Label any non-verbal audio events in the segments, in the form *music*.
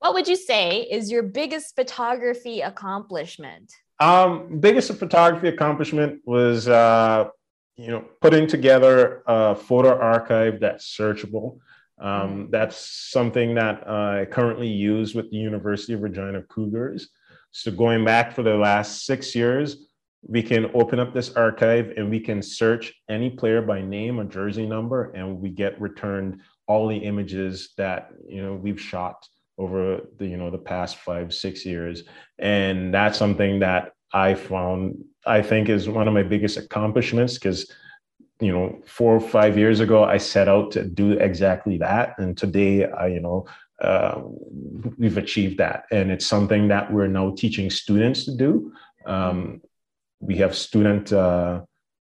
What would you say is your biggest photography accomplishment? Um, biggest photography accomplishment was uh, you know putting together a photo archive that's searchable. Um, that's something that I currently use with the University of Regina Cougars. So going back for the last six years, we can open up this archive and we can search any player by name or jersey number, and we get returned all the images that you know we've shot over the you know the past five six years. And that's something that i found i think is one of my biggest accomplishments because you know four or five years ago i set out to do exactly that. And today i you know uh, we've achieved that. And it's something that we're now teaching students to do. Um, we have student uh,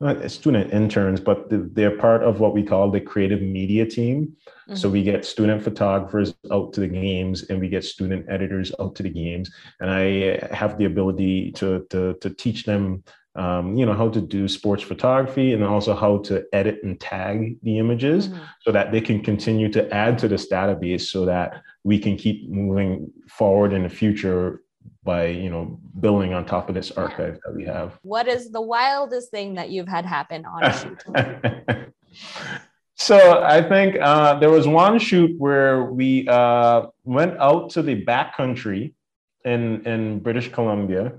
not student interns, but they're part of what we call the creative media team. Mm-hmm. So we get student photographers out to the games and we get student editors out to the games. And I have the ability to, to, to teach them, um, you know, how to do sports photography and also how to edit and tag the images mm-hmm. so that they can continue to add to this database so that we can keep moving forward in the future by you know building on top of this archive that we have. What is the wildest thing that you've had happen on a shoot? *laughs* So i think uh, there was one shoot where we uh, went out to the backcountry in in british columbia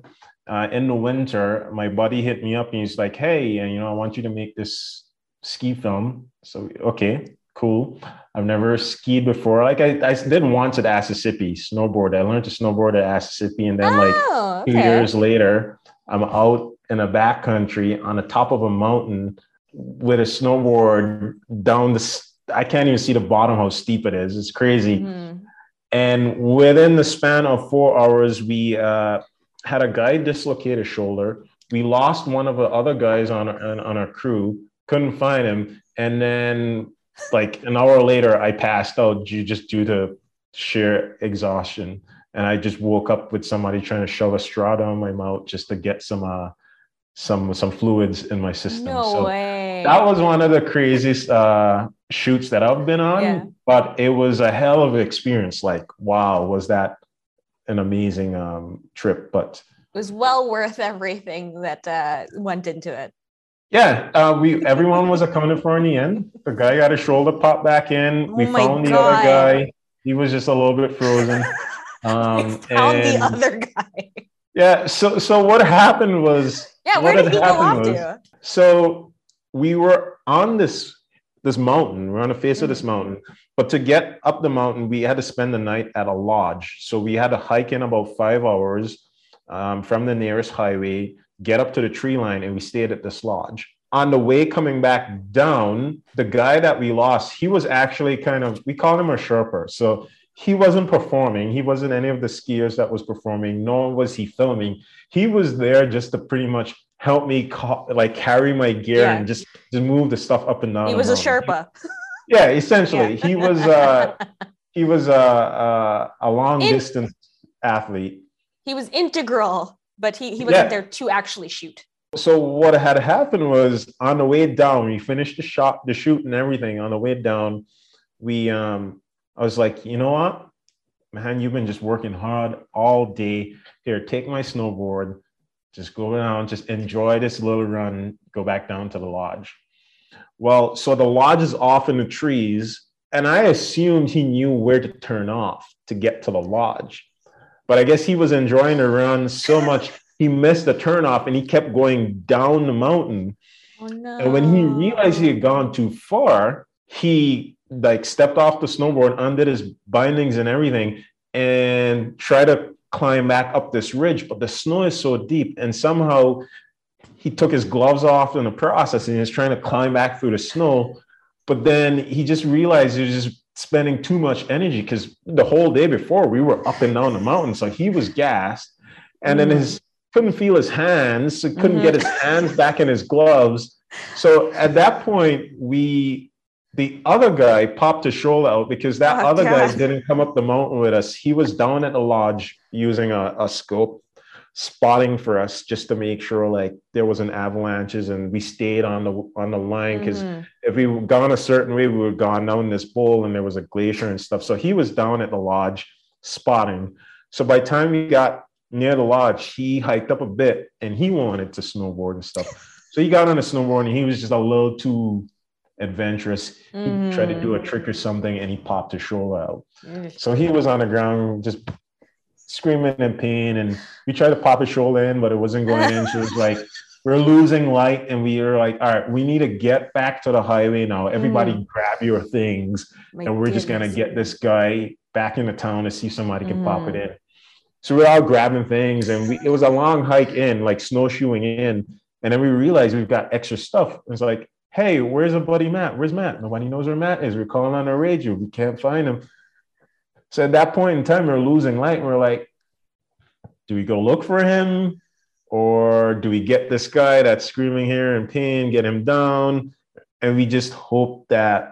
uh, in the winter. My buddy hit me up and he's like hey and you know i want you to make this ski film. So okay cool. I've never skied before. Like I, I did once at Asessippi snowboard. I learned to snowboard at Asessippi, and then oh, like two years later, I'm out in a backcountry on the top of a mountain with a snowboard down the. I can't even see the bottom how steep it is. It's crazy. Mm-hmm. And within the span of four hours, we uh, had a guy dislocate a shoulder. We lost one of the other guys on our, on our crew. Couldn't find him, and then like an hour later, I passed out just due to sheer exhaustion. And I just woke up with somebody trying to shove a straw down my mouth just to get some uh, some some fluids in my system. No so way. That was one of the craziest uh, shoots that I've been on, yeah. but it was a hell of an experience. Like, wow, was that an amazing um, trip? But it was well worth everything that uh, went into it. Yeah, uh, we everyone was accounted for in the end. The guy got his shoulder popped back in. Oh we found the God. other guy. He was just a little bit frozen. *laughs* Um, found and, the other guy. Yeah. So so what happened was yeah. Where did he go off was, to? So we were on this this mountain. We're on the face mm-hmm. of this mm. mountain. But to get up the mountain, we had to spend the night at a lodge. So we had to hike in about five hours um, from the nearest highway get up to the tree line, and we stayed at this lodge. On the way coming back down, the guy that we lost, he was actually kind of, we called him a Sherpa. So he wasn't performing. He wasn't any of the skiers that was performing, nor was he filming. He was there just to pretty much help me ca- like carry my gear yeah. and just, just move the stuff up and down. He was a Sherpa. yeah, essentially. Yeah. He was uh he was a, a, a long In- distance athlete. He was integral but he, he wasn't yeah. there to actually shoot. So what had happened was on the way down, we finished the shot, the shoot and everything. On the way down, we um I was like, you know what? Man, you've been just working hard all day. Here, take my snowboard, just go down, just enjoy this little run, go back down to the lodge. Well, so the lodge is off in the trees, and I assumed he knew where to turn off to get to the lodge. But I guess he was enjoying the run so much he missed the turnoff and he kept going down the mountain. Oh, no. And when he realized he had gone too far, he like stepped off the snowboard, undid his bindings and everything, and tried to climb back up this ridge. But the snow is so deep, and somehow he took his gloves off in the process and he was trying to climb back through the snow. But then he just realized he was just spending too much energy because the whole day before we were up and down the mountain. So he was gassed. And then mm. his couldn't feel his hands, so couldn't mm-hmm. get his hands back in his gloves. So at that point, we the other guy popped his shoulder out because that oh, other God. guy didn't come up the mountain with us. He was down at the lodge using a, a scope, spotting for us just to make sure like there wasn't avalanches and we stayed on the on the line because mm-hmm. if we gone a certain way, we would gone down this bowl and there was a glacier and stuff. So he was down at the lodge spotting. So by the time we got near the lodge, he hiked up a bit and he wanted to snowboard and stuff. *laughs* So he got on a snowboard and he was just a little too adventurous. He tried to do a trick or something and he popped his shoulder out. Mm. So he was on the ground just screaming in pain. And we tried to pop his shoulder in, but it wasn't going in. She was like, we're losing light. And we were like, all right, we need to get back to the highway now. Everybody grab your things. My and we're just going to get this guy back into town to see if somebody can pop it Mhm. in. So we're all grabbing things. And we, it was a long hike in, like snowshoeing in. And then we realized we've got extra stuff. It's like, hey, where's a buddy Matt? Where's Matt? Nobody knows where Matt is. We're calling on the radio. We can't find him. So at that point in time, we're losing light. We're like, do we go look for him? Or do we get this guy that's screaming here in pain, get him down? And we just hope that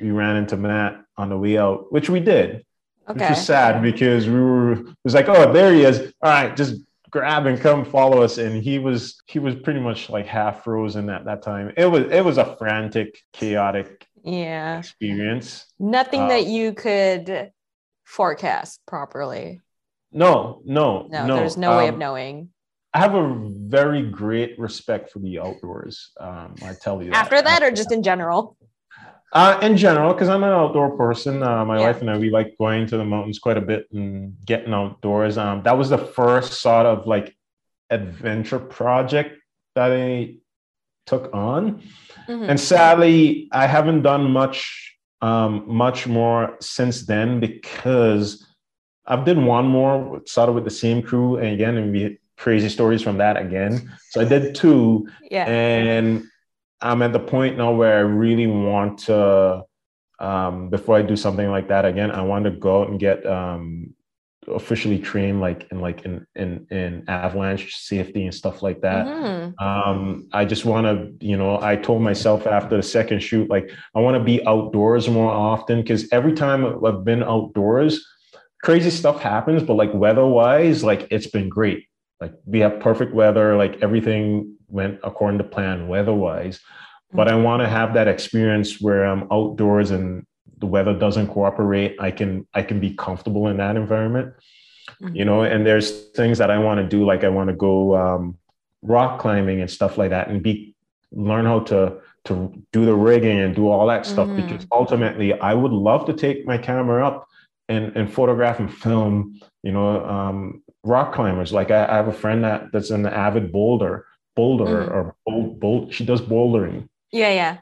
we ran into Matt on the way out, which we did, Okay. which was sad because we were, it was like, oh, there he is. All right, just grab and come follow us. And he was, he was pretty much like half frozen at that time. It was, it was a frantic, chaotic Yeah. experience. Nothing that um, you could forecast properly. No, no, No, no. there's no way of Um, knowing. I have a very great respect for the outdoors. Um, I tell you that. After that, or just in general? Uh, in general, because I'm an outdoor person. Uh, my Yeah. wife and I, we like going to the mountains quite a bit and getting outdoors. Um, that was the first sort of like adventure project that I took on. Mhm. And sadly, I haven't done much, um, much more since then because I've done one more, started with the same crew, and again, and we had crazy stories from that again. So I did two, *laughs* Yeah. and I'm at the point now where I really want to, um, before I do something like that again, I want to go out and get um, officially trained, like in like in in in avalanche safety and stuff like that. Mhm. Um, I just want to, you know, I told myself after the second shoot, like I want to be outdoors more often because every time I've been outdoors, crazy stuff happens, but like weather wise, like it's been great. Like we have perfect weather, like everything went according to plan weather wise. But I want to have that experience where I'm outdoors and the weather doesn't cooperate. I can I can be comfortable in that environment you know and there's things that i want to do like i want to go um, rock climbing and stuff like that and be learn how to to do the rigging and do all that stuff Mhm. because ultimately i would love to take my camera up and and photograph and film you know um, rock climbers like I, I have a friend that that's an avid boulder boulder Mhm. or bold, bold she does bouldering Yeah, yeah.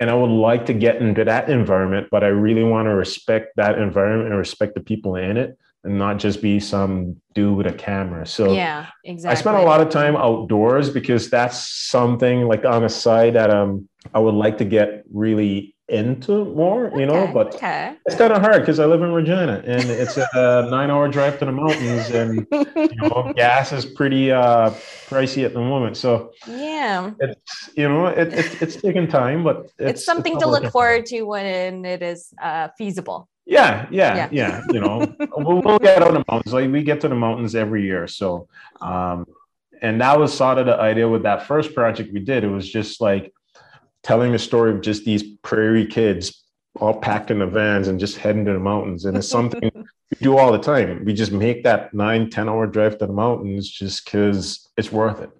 And I would like to get into that environment, but I really want to respect that environment and respect the people in it, and not just be some dude with a camera. So yeah, exactly. I spend a lot of time outdoors because that's something like on a side that um I would like to get really into more, you know. Okay, But okay. it's kind of hard because I live in Regina and it's a *laughs* nine-hour drive to the mountains, and you know, *laughs* gas is pretty uh pricey at the moment. So yeah. it's you know it, it, it's taking time but it's, It's, something not to look forward to when it is uh, feasible. yeah yeah Yeah. yeah, you know *laughs* we'll, we'll get on the mountains like we get to the mountains every year so um and that was sort of the idea with that first project we did it was just like telling the story of just these prairie kids all packed in the vans and just heading to the mountains and it's something *laughs* we do all the time we just make that nine ten hour drive to the mountains just because it's worth it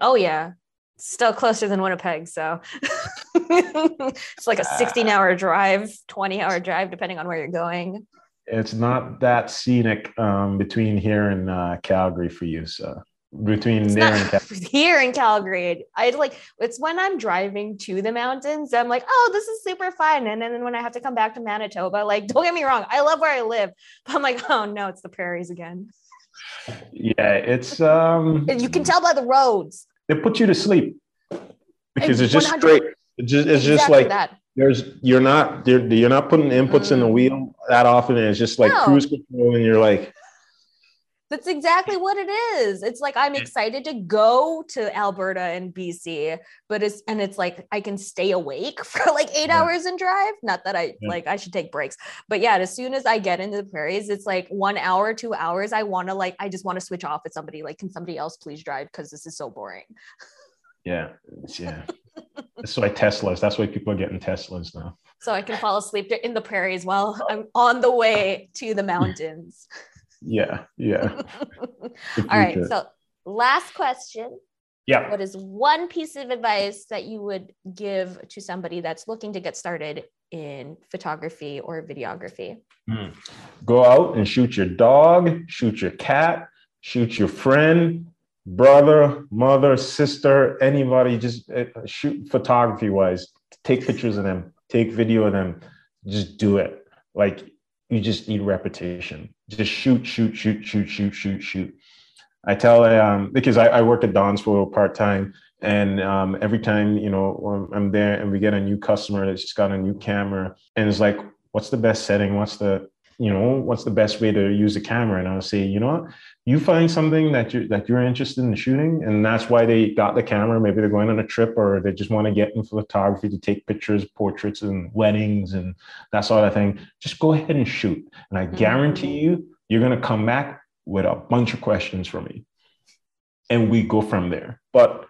Oh yeah. Still closer than Winnipeg, so *laughs* it's like a 16 hour drive, 20 hour drive, depending on where you're going. it's not that scenic um, between here and uh, Calgary for you. So between It's there and Calgary. *laughs* here in Calgary. I like it's when I'm driving to the mountains, I'm like, oh, this is super fun. And then when I have to come back to Manitoba, like, don't get me wrong, I love where I live, *laughs* but I'm like, oh no, it's the prairies again. yeah, it's um, you can tell by the roads. it puts you to sleep because it's just 100 straight. It's just, it's just like that. there's you're not you're, you're not putting inputs in the Mm. wheel that often. And it's just like No. cruise control, and you're like, That's exactly what it is. It's like I'm excited to go to Alberta and BC, but it's and it's like I can stay awake *laughs* for like eight Yeah. hours and drive. Not that I Yeah. like I should take breaks, but yeah, as soon as I get into the prairies, it's like one hour, two hours. I want to like I just want to switch off with somebody. Like, can somebody else please drive? Because this is so boring. yeah, *laughs* yeah. That's why Teslas. That's why people are getting Teslas now. So I can fall asleep in the prairies while I'm on the way to the mountains. Yeah, yeah. *laughs* All right. So last question. Yeah. What is one piece of advice that you would give to somebody that's looking to get started in photography or videography? Mm. Go out and shoot your dog, shoot your cat, shoot your friend, brother, mother, sister, anybody, just uh, shoot photography wise. Take pictures of them, take video of them, just do it. Like you just need repetition. Just shoot, shoot, shoot, shoot, shoot, shoot, shoot. I tell um, because I, I work at Don's for part time, and um, every time you know I'm there and we get a new customer that's just got a new camera, and it's like, what's the best setting? What's the you know what's the best way to use the camera? And I'll say, you know what, you find something that you that you're interested in shooting, and that's why they got the camera. Maybe they're going on a trip, or they just want to get into photography to take pictures, portraits, and weddings, and that sort of thing. Just go ahead and shoot, and I mm-hmm. guarantee you, you're gonna come back with a bunch of questions for me. And we go from there. But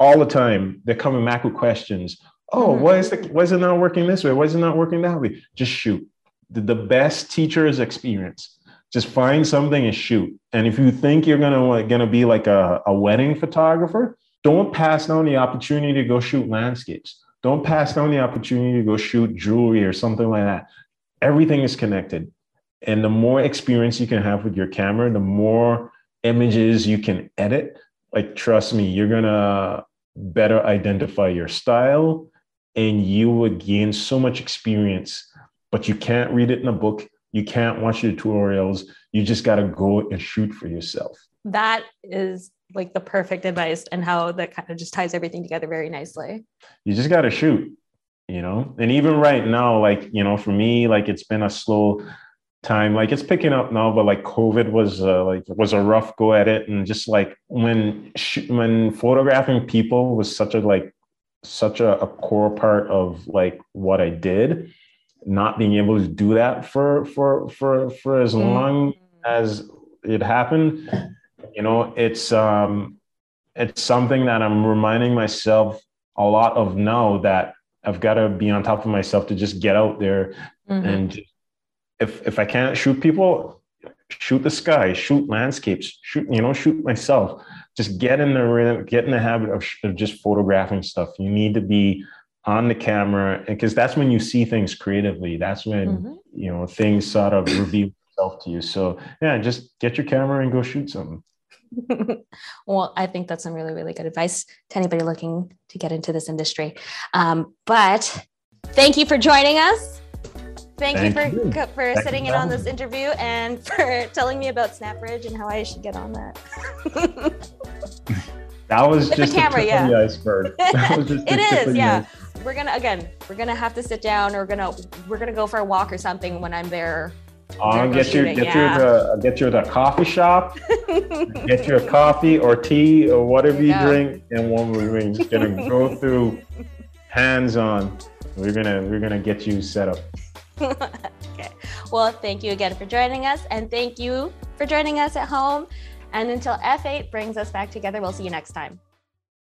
all the time, they're coming back with questions. Oh, mm-hmm. why is the why is it not working this way? Why is it not working that way? Just shoot. The, best teacher is experience. Just find something and shoot. And if you think you're gonna gonna be like a, a wedding photographer, don't pass down the opportunity to go shoot landscapes. Don't pass down the opportunity to go shoot jewelry or something like that. Everything is connected. And the more experience you can have with your camera, the more images you can edit. Like, trust me, you're going to better identify your style and you will gain so much experience. But you can't read it in a book. You can't watch your tutorials. You just got to go and shoot for yourself. That is like the perfect advice and how that kind of just ties everything together very nicely. You just got to shoot, you know? And even right now, like, you know, for me, like it's been a slow time like it's picking up now but like covid was uh, like was a rough go at it and just like when sh- when photographing people was such a like such a, a, core part of like what i did not being able to do that for for for for as mm-hmm. long as it happened you know it's um it's something that i'm reminding myself a lot of now that i've got to be on top of myself to just get out there mm-hmm. and if if I can't shoot people, shoot the sky, shoot landscapes, shoot you know, shoot myself. Just get in the rhythm, get in the habit of, of just photographing stuff. You need to be on the camera because that's when you see things creatively. That's when mm-hmm. you know things sort of reveal itself to you. So yeah, just get your camera and go shoot something. *laughs* well, I think that's some really, really good advice to anybody looking to get into this industry. Um, but thank you for joining us. Thank, Thank you for you. for Thank sitting in on this interview and *laughs* for telling me about SnapBridge and how I should get on that. *laughs* that was With just the camera, yeah. The iceberg. That was just it is, yeah. We're gonna again, we're gonna have to sit down. Or we're gonna we're gonna go for a walk or something when I'm there. Oh, I'll get you, get yeah. you the get you the coffee shop, *laughs* get you a coffee or tea or whatever you, you drink, and one we're just gonna *laughs* go through hands on. We're gonna we're gonna get you set up. *laughs* okay. Well, thank you again for joining us. And thank you for joining us at home. And until F8 brings us back together, we'll see you next time.